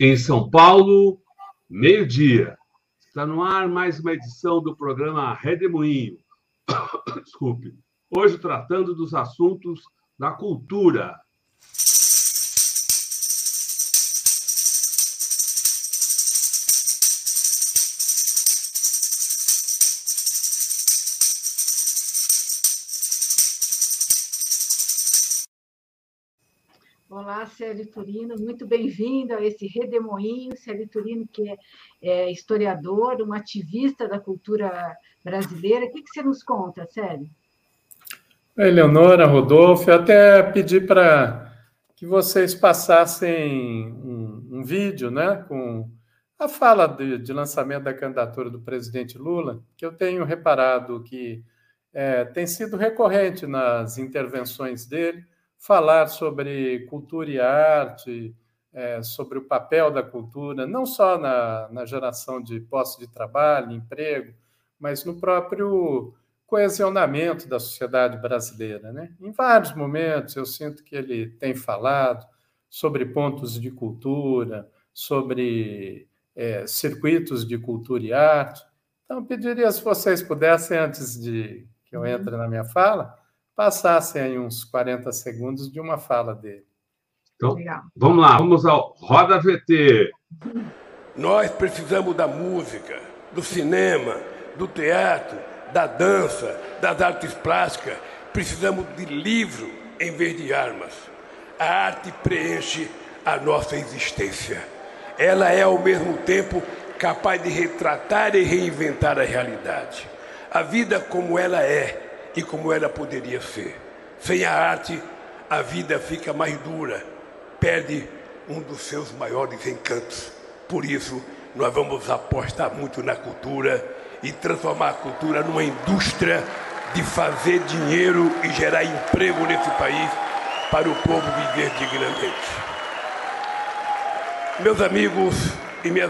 Em São Paulo, meio-dia. Está no ar mais uma edição do programa Redemoinho. Desculpe. Hoje tratando dos assuntos da cultura. Olá, Célio Turino, muito bem-vindo a esse redemoinho. Célio Turino, que é, é, historiador, um ativista da cultura brasileira. O que, que você nos conta, Célio? Eleonora, Rodolfo, eu até pedi para que vocês passassem um, um, vídeo né, com a fala de, de, lançamento da candidatura do presidente Lula, que eu tenho reparado que é, tem sido recorrente nas intervenções dele falar sobre cultura e arte, é, sobre o papel da cultura, não só na, na geração de posse de trabalho, emprego, mas no próprio coesionamento da sociedade brasileira. Né? Em vários momentos eu sinto que ele tem falado sobre pontos de cultura, sobre é, circuitos de cultura e arte. Então, pediria se vocês pudessem, antes de que eu uhum. entre na minha fala, passassem aí uns 40 segundos de uma fala dele. Então, Legal. vamos lá, vamos ao Roda VT. Nós precisamos da música, do cinema, do teatro, da dança, das artes plásticas. Precisamos de livro em vez de armas. A arte preenche a nossa existência. Ela é, ao mesmo tempo, capaz de retratar e reinventar a realidade. A vida como ela é e como ela poderia ser. Sem a arte, a vida fica mais dura, perde um dos seus maiores encantos. Por isso, nós vamos apostar muito na cultura e transformar a cultura numa indústria de fazer dinheiro e gerar emprego nesse país para o povo viver dignamente. Meus amigos e minhas.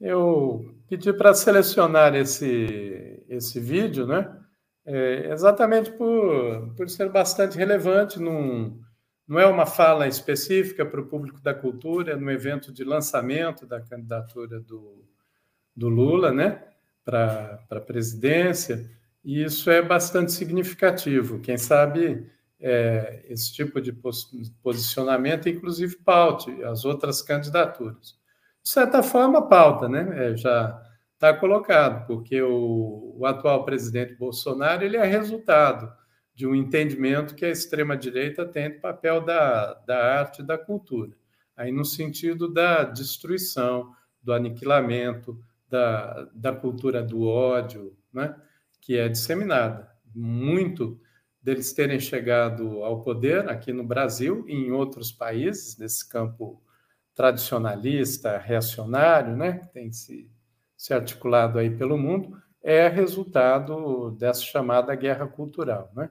Eu pedi para selecionar esse, esse vídeo, né? É, exatamente por, por ser bastante relevante, num, não é uma fala específica para o público da cultura, é no evento de lançamento da candidatura do, do Lula, né? Para a presidência, e isso é bastante significativo. Quem sabe é, esse tipo de posicionamento, inclusive, paute as outras candidaturas de certa forma, pauta, né? É, já está colocado, porque o, o, atual presidente Bolsonaro ele é resultado de um entendimento que a extrema-direita tem do papel da, da arte e da cultura. Aí, no sentido da destruição, do aniquilamento, da, da cultura do ódio, né? que é disseminada. Muito deles terem chegado ao poder aqui no Brasil e em outros países, nesse campo tradicionalista, reacionário, né, que tem se, se articulado aí pelo mundo, é resultado dessa chamada guerra cultural. Né?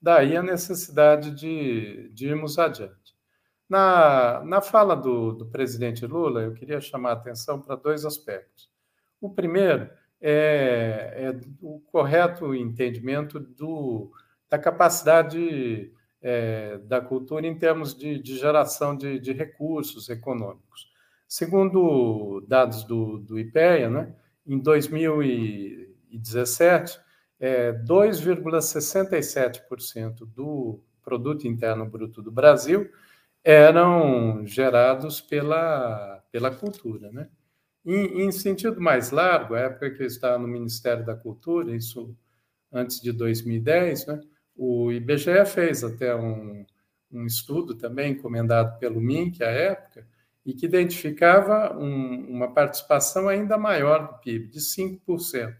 Daí a necessidade de, de irmos adiante. Na, na fala do, do presidente Lula, eu queria chamar a atenção para dois aspectos. O primeiro é, é o correto entendimento do, da capacidade é, da cultura em termos de, de geração de, de, recursos econômicos. Segundo dados do, do IPEA, né, em 2017, é, 2,67% do produto interno bruto do Brasil eram gerados pela, pela cultura. Né? Em, em, sentido mais largo, a época que eu estava no Ministério da Cultura, isso antes de 2010, né, o IBGE fez até um, um estudo também encomendado pelo MINC à época, e que identificava um, uma participação ainda maior do PIB, de 5%.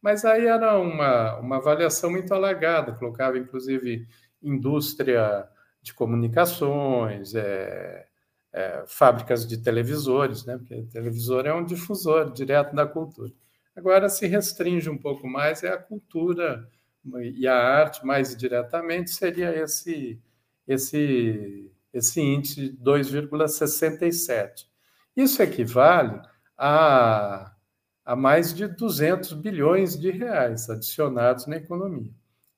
Mas aí era uma, uma avaliação muito alargada, colocava inclusive indústria de comunicações, é, é, fábricas de televisores, né? porque televisor é um difusor direto da cultura. Agora se restringe um pouco mais, é a cultura e a arte mais diretamente seria esse esse esse índice 2,67. Isso equivale a, a mais de 200 bilhões de reais adicionados na economia.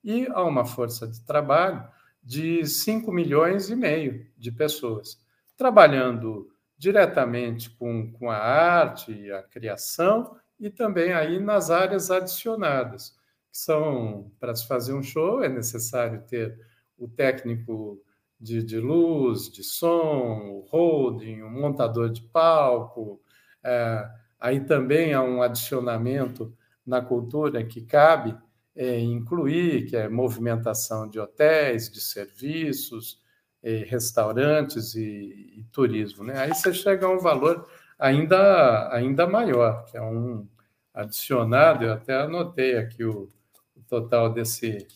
E a uma força de trabalho de 5 milhões e meio de pessoas, trabalhando diretamente com, com a arte e a criação e também aí nas áreas adicionadas, que são, para se fazer um show, é necessário ter o técnico de, de luz, de som, o holding, o montador de palco, é, Aí também há um adicionamento na cultura que cabe é, incluir, que é movimentação de hotéis, de serviços, é, restaurantes e, e, turismo. Né? Aí você chega a um valor ainda, ainda maior, que é um adicionado, eu até anotei aqui o, o total desse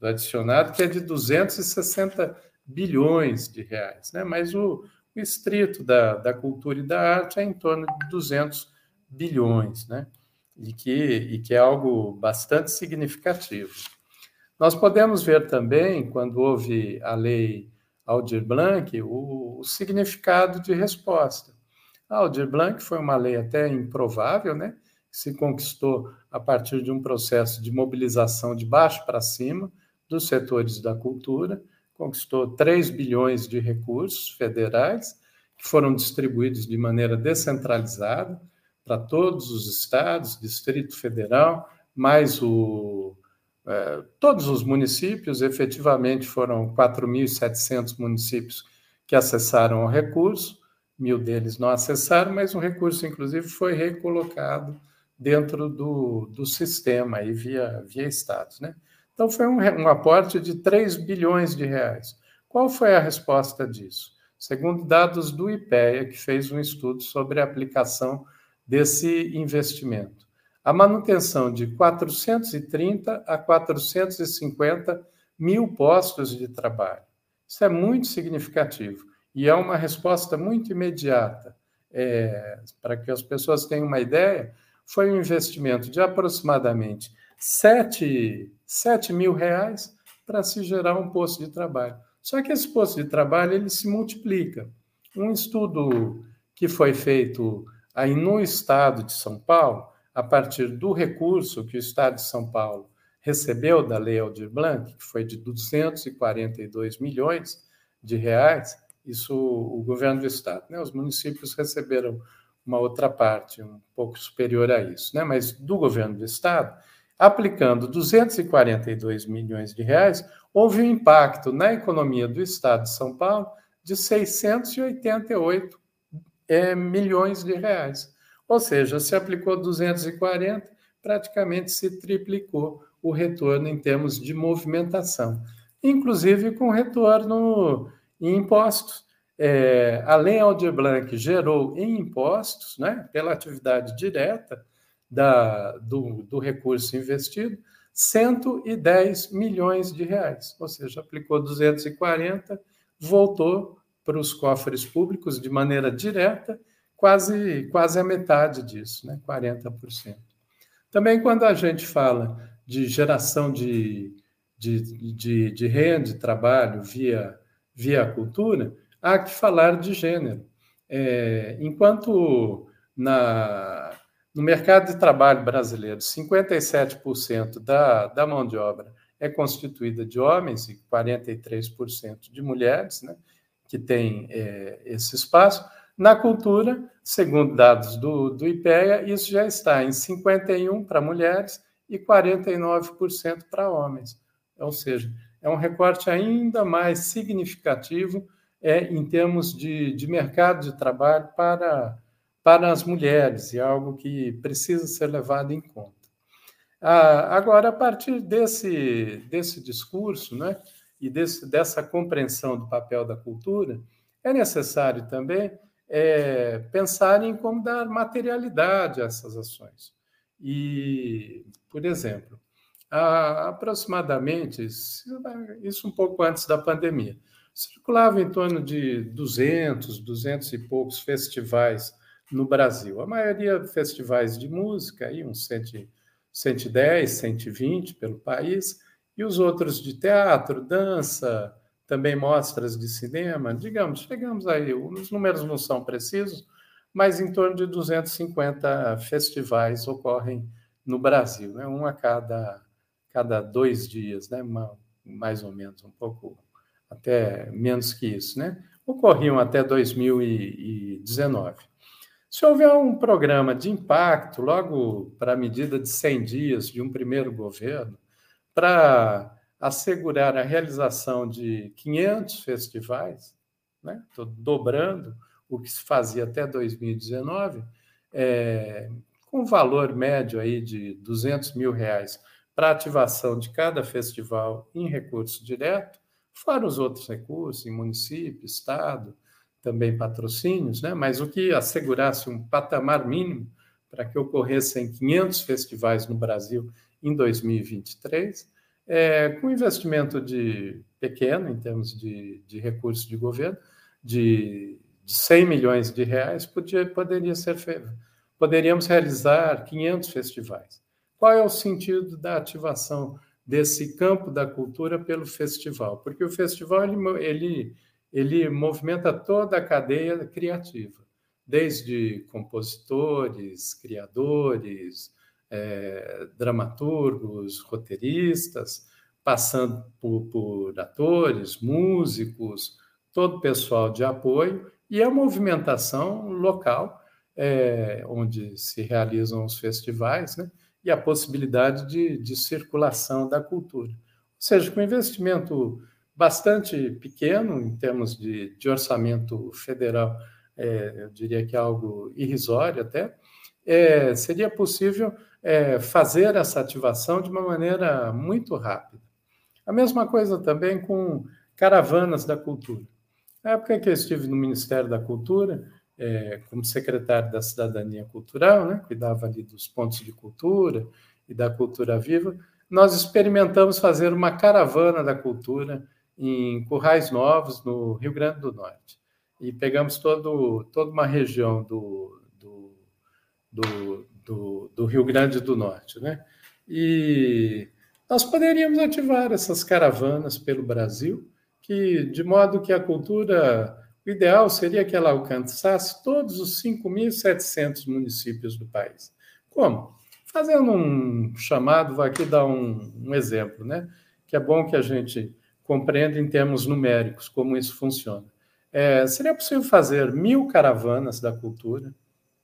do adicionado, que é de 260 bilhões de reais. Né? Mas o, o estrito da, da cultura e da arte é em torno de 200 bilhões, né? E que, e que é algo bastante significativo. Nós podemos ver também, quando houve a lei Aldir Blanc, o, o significado de resposta. A Aldir Blanc foi uma lei até improvável, né? se conquistou a partir de um processo de mobilização de baixo para cima dos setores da cultura, conquistou 3 bilhões de recursos federais, que foram distribuídos de maneira descentralizada, para todos os estados, Distrito Federal, mais o, é, todos os municípios, efetivamente foram 4.700 municípios que acessaram o recurso, mil deles não acessaram, mas o recurso, inclusive, foi recolocado dentro do, do sistema aí via, via estados. Né? Então, foi um, um aporte de 3 bilhões de reais. Qual foi a resposta disso? Segundo dados do IPEA, que fez um estudo sobre a aplicação desse investimento. A manutenção de 430 a 450 mil postos de trabalho. Isso é muito significativo e é uma resposta muito imediata. É, para que as pessoas tenham uma ideia, foi um investimento de aproximadamente 7, 7 mil reais para se gerar um posto de trabalho. Só que esse posto de trabalho ele se multiplica. Um estudo que foi feito Aí, no estado de São Paulo, a partir do recurso que o estado de São Paulo recebeu da Lei Aldir Blanc, que foi de 242 milhões de reais, isso o governo do estado, né? Os municípios receberam uma outra parte, um pouco superior a isso, né? Mas do governo do estado, aplicando 242 milhões de reais, houve um impacto na economia do estado de São Paulo de 688 é, milhões de reais. Ou seja, se aplicou 240, praticamente se triplicou o retorno em termos de movimentação, inclusive com retorno em impostos. É, a Lei Aldir Blanc gerou em impostos, né, pela atividade direta da, do, do recurso investido, 110 milhões de reais, ou seja, aplicou 240, voltou para os cofres públicos de maneira direta, quase, quase a metade disso, né? 40%. Também, quando a gente fala de geração de, de, de, de renda, de trabalho via, via cultura, há que falar de gênero. É, enquanto na, no mercado de trabalho brasileiro, 57% da, da mão de obra é constituída de homens e 43% de mulheres, né? que tem é, esse espaço. Na cultura, segundo dados do, do IPEA, isso já está em 51% para mulheres e 49% para homens. Ou seja, é um recorte ainda mais significativo é, em termos de, de mercado de trabalho para, para as mulheres, e é algo que precisa ser levado em conta. Ah, agora, a partir desse, desse discurso, né, e desse, dessa compreensão do papel da cultura, é necessário também é, pensar em como dar materialidade a essas ações. E, por exemplo, há aproximadamente, isso um pouco antes da pandemia, circulava em torno de 200, 200 e poucos festivais no Brasil. A maioria festivais de música, aí uns 110, 120 pelo país, e os outros de teatro, dança, também mostras de cinema, digamos, chegamos aí, os números não são precisos, mas em torno de 250 festivais ocorrem no Brasil, né? um a cada, cada dois dias, né? Uma, mais ou menos, um pouco até menos que isso. Né? Ocorriam até 2019. Se houver um programa de impacto, logo para a medida de 100 dias de um primeiro governo, para assegurar a realização de 500 festivais, né? Estou dobrando o que se fazia até 2019, é, com valor médio aí de 200 mil reais para ativação de cada festival em recurso direto, fora os outros recursos, em município, estado, também patrocínios, né? mas o que assegurasse um patamar mínimo para que ocorressem 500 festivais no Brasil em 2023, é, com investimento de pequeno, em termos de, de recursos de governo, de, de 100 milhões de reais, podia, poderia ser. Poderíamos realizar 500 festivais. Qual é o sentido da ativação desse campo da cultura pelo festival? Porque o festival ele, ele, ele movimenta toda a cadeia criativa, desde compositores, criadores, é, dramaturgos, roteiristas, passando por, por atores, músicos, todo o pessoal de apoio e a movimentação local, é, onde se realizam os festivais, né? e a possibilidade de, de circulação da cultura. Ou seja, com investimento bastante pequeno em termos de, de orçamento federal, é, eu diria que é algo irrisório até, é, seria possível é, fazer essa ativação de uma maneira muito rápida. A mesma coisa também com caravanas da cultura. Na época que eu estive no Ministério da Cultura, é, como secretário da Cidadania Cultural, né, cuidava ali dos pontos de cultura e da cultura viva, nós experimentamos fazer uma caravana da cultura em Currais Novos, no Rio Grande do Norte. E pegamos todo, toda uma região do, do, do, do, do Rio Grande do Norte. Né? E nós poderíamos ativar essas caravanas pelo Brasil que, de modo que a cultura, o ideal seria que ela alcançasse todos os 5.700 municípios do país. Como? Fazendo um chamado, vou aqui dar um, um exemplo, né? Que é bom que a gente compreenda em termos numéricos como isso funciona. É, seria possível fazer mil caravanas da cultura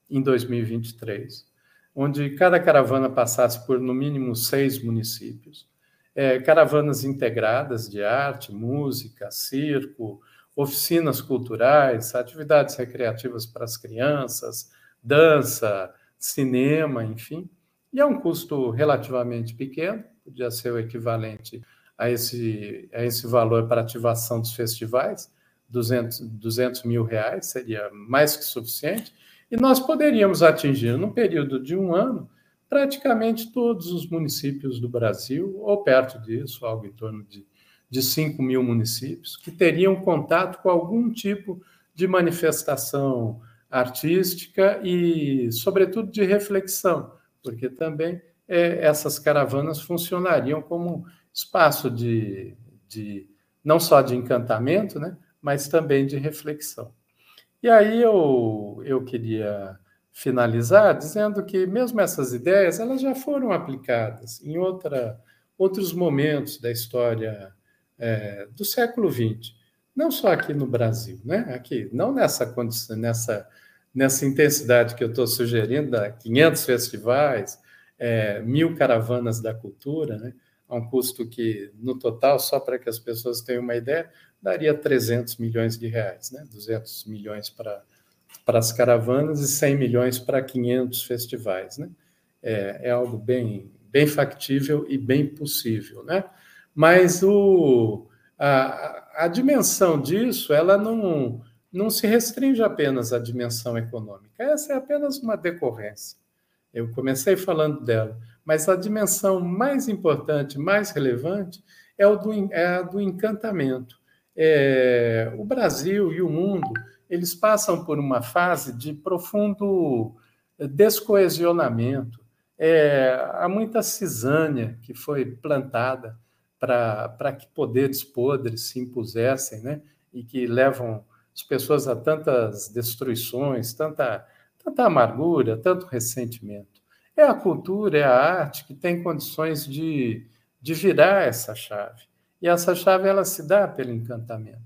em 2023, onde cada caravana passasse por no mínimo seis municípios é, caravanas integradas de arte, música, circo, oficinas culturais, atividades recreativas para as crianças, dança, cinema, enfim. E é um custo relativamente pequeno, podia ser o equivalente a esse, a esse valor para ativação dos festivais, 200, 200 mil reais, seria mais que suficiente, e nós poderíamos atingir, num período de um ano, praticamente todos os municípios do Brasil, ou perto disso, algo em torno de, de 5 mil municípios, que teriam contato com algum tipo de manifestação artística e, sobretudo, de reflexão, porque também é, essas caravanas funcionariam como espaço de, de não só de encantamento, né, mas também de reflexão. E aí eu, eu queria finalizar dizendo que mesmo essas ideias elas já foram aplicadas em outra, outros momentos da história é, do século XX, não só aqui no Brasil, né? Aqui, não nessa condição, nessa nessa intensidade que eu estou sugerindo, 500 festivais, é, mil caravanas da cultura, né? A um custo que, no total, só para que as pessoas tenham uma ideia, daria 300 milhões de reais, né? 200 milhões para para as caravanas e 100 milhões para 500 festivais. Né? É, é, algo bem, bem factível e bem possível. Né? Mas o, a, a dimensão disso ela não, não se restringe apenas à dimensão econômica, essa é apenas uma decorrência. Eu comecei falando dela, mas a dimensão mais importante, mais relevante, é, o do, é a do encantamento. É, o Brasil e o mundo eles passam por uma fase de profundo descoesionamento. É, há muita cisânia que foi plantada para que poderes podres se impusessem, né? e que levam as pessoas a tantas destruições, tanta tanta amargura, tanto ressentimento. É a cultura, é a arte que tem condições de, de virar essa chave. E essa chave ela se dá pelo encantamento.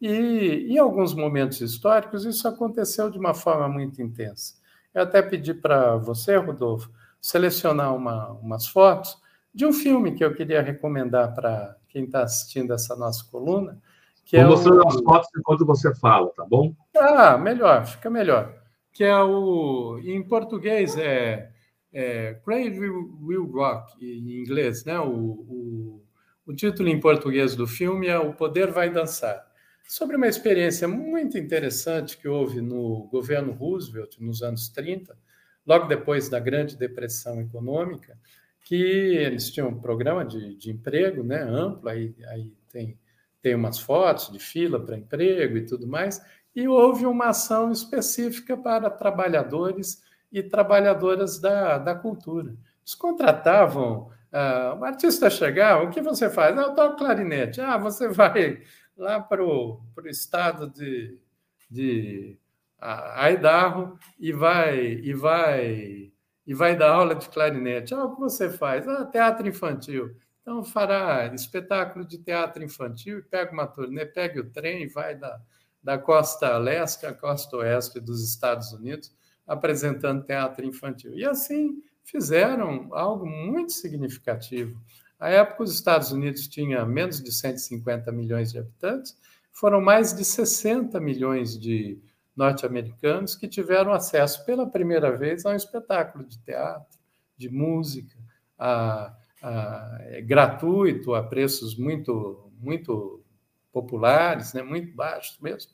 E em alguns momentos históricos isso aconteceu de uma forma muito intensa. Eu até pedi para você, Rodolfo, selecionar uma, umas fotos de um filme que eu queria recomendar para quem está assistindo essa nossa coluna. Que Vou é mostrando o... as fotos enquanto você fala, tá bom? Ah, melhor, fica melhor. Que é o. Em português é, é Crave Will Rock, em inglês, né? O, o, o título em português do filme é O Poder Vai Dançar sobre uma experiência muito interessante que houve no governo Roosevelt nos anos 30, logo depois da Grande Depressão Econômica, que eles tinham um programa de, de emprego né, amplo, aí, aí tem, tem umas fotos de fila para emprego e tudo mais, e houve uma ação específica para trabalhadores e trabalhadoras da, da cultura. Eles contratavam uh, o artista chegar, o que você faz? Ah, eu toco clarinete. Ah, você vai lá para o estado de, de Idaho e vai e vai e vai dar aula de clarinete. Ah, o que você faz? Ah, teatro infantil. Então fará espetáculo de teatro infantil pega uma turnê, pega o trem e vai da, da costa leste à costa oeste dos Estados Unidos apresentando teatro infantil. E assim fizeram algo muito significativo. À época, os Estados Unidos tinham menos de 150 milhões de habitantes, foram mais de 60 milhões de norte-americanos que tiveram acesso pela primeira vez a um espetáculo de teatro, de música, a, a, é, gratuito, a preços muito, muito populares, né, muito baixos mesmo.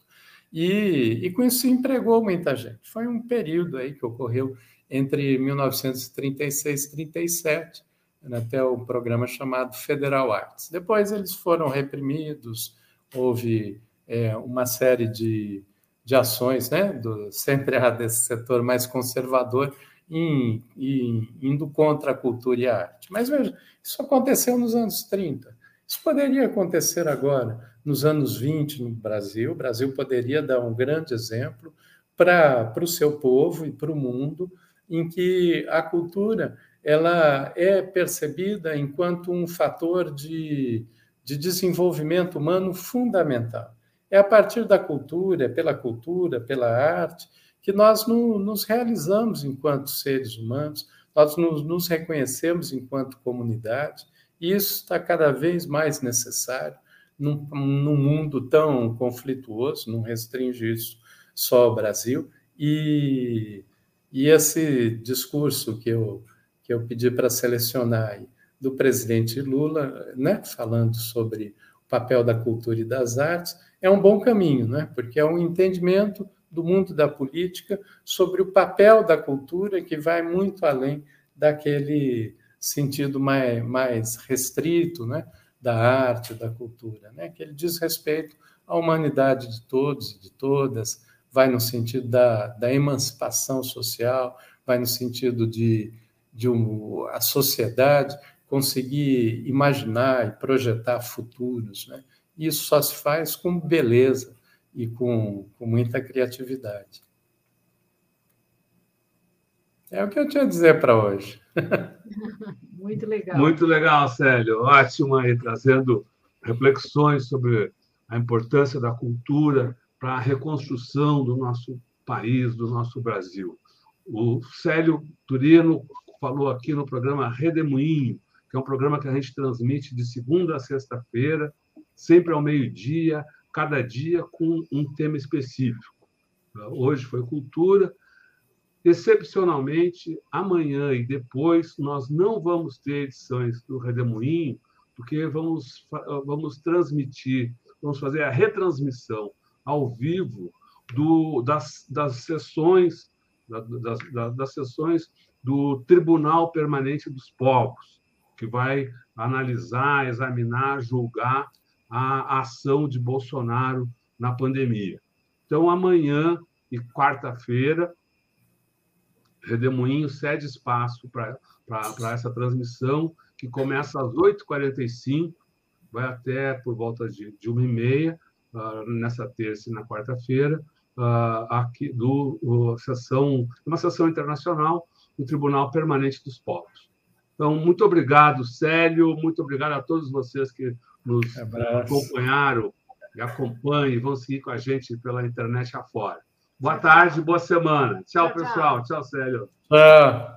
E, e com isso empregou muita gente. Foi um período aí que ocorreu entre 1936 e 37, até o programa chamado Federal Arts. Depois eles foram reprimidos, houve é, uma série de, de ações, né, do, sempre desse setor mais conservador, em, em, indo contra a cultura e a arte. Mas veja, isso aconteceu nos anos 30. Isso poderia acontecer agora, nos anos 20, no Brasil. O Brasil poderia dar um grande exemplo para o seu povo e para o mundo, em que a cultura ela é percebida enquanto um fator de, de desenvolvimento humano fundamental. É a partir da cultura, é pela cultura, pela arte, que nós no, nos realizamos enquanto seres humanos, nós nos, nos reconhecemos enquanto comunidade, e isso está cada vez mais necessário num, num mundo tão conflituoso, não restringe isso só ao Brasil, e, e esse discurso que eu que eu pedi para selecionar do presidente Lula, né, falando sobre o papel da cultura e das artes, é um bom caminho, né, porque é um entendimento do mundo da política sobre o papel da cultura que vai muito além daquele sentido mais, mais restrito né, da arte, da cultura, né, que ele diz respeito à humanidade de todos e de todas, vai no sentido da, da emancipação social, vai no sentido de de um, a sociedade conseguir imaginar e projetar futuros. Né? Isso só se faz com beleza e com, com muita criatividade. É o que eu tinha a dizer para hoje. Muito legal. Muito legal, Célio. Ótimo aí, trazendo reflexões sobre a importância da cultura para a reconstrução do nosso país, do nosso Brasil. O Célio Turino falou aqui no programa Redemoinho, que é um programa que a gente transmite de segunda a sexta-feira, sempre ao meio-dia, cada dia com um tema específico. Hoje foi cultura. Excepcionalmente, amanhã e depois, nós não vamos ter edições do Redemoinho, porque vamos, vamos transmitir, vamos fazer a retransmissão ao vivo do, das, das sessões das, das, das sessões do Tribunal Permanente dos Povos, que vai analisar, examinar, julgar a ação de Bolsonaro na pandemia. Então, amanhã e quarta-feira, Redemoinho cede espaço para essa transmissão, que começa às 8h45, vai até por volta de, de 1h30, uh, nessa terça e na quarta-feira, uh, aqui do uh, sessão, uma sessão internacional do Tribunal Permanente dos Povos. Então, muito obrigado, Célio, muito obrigado a todos vocês que nos Abraço. acompanharam e acompanham e vão seguir com a gente pela internet afora. Boa tarde, boa semana. Tchau, pessoal. Tchau, Célio. Tchau.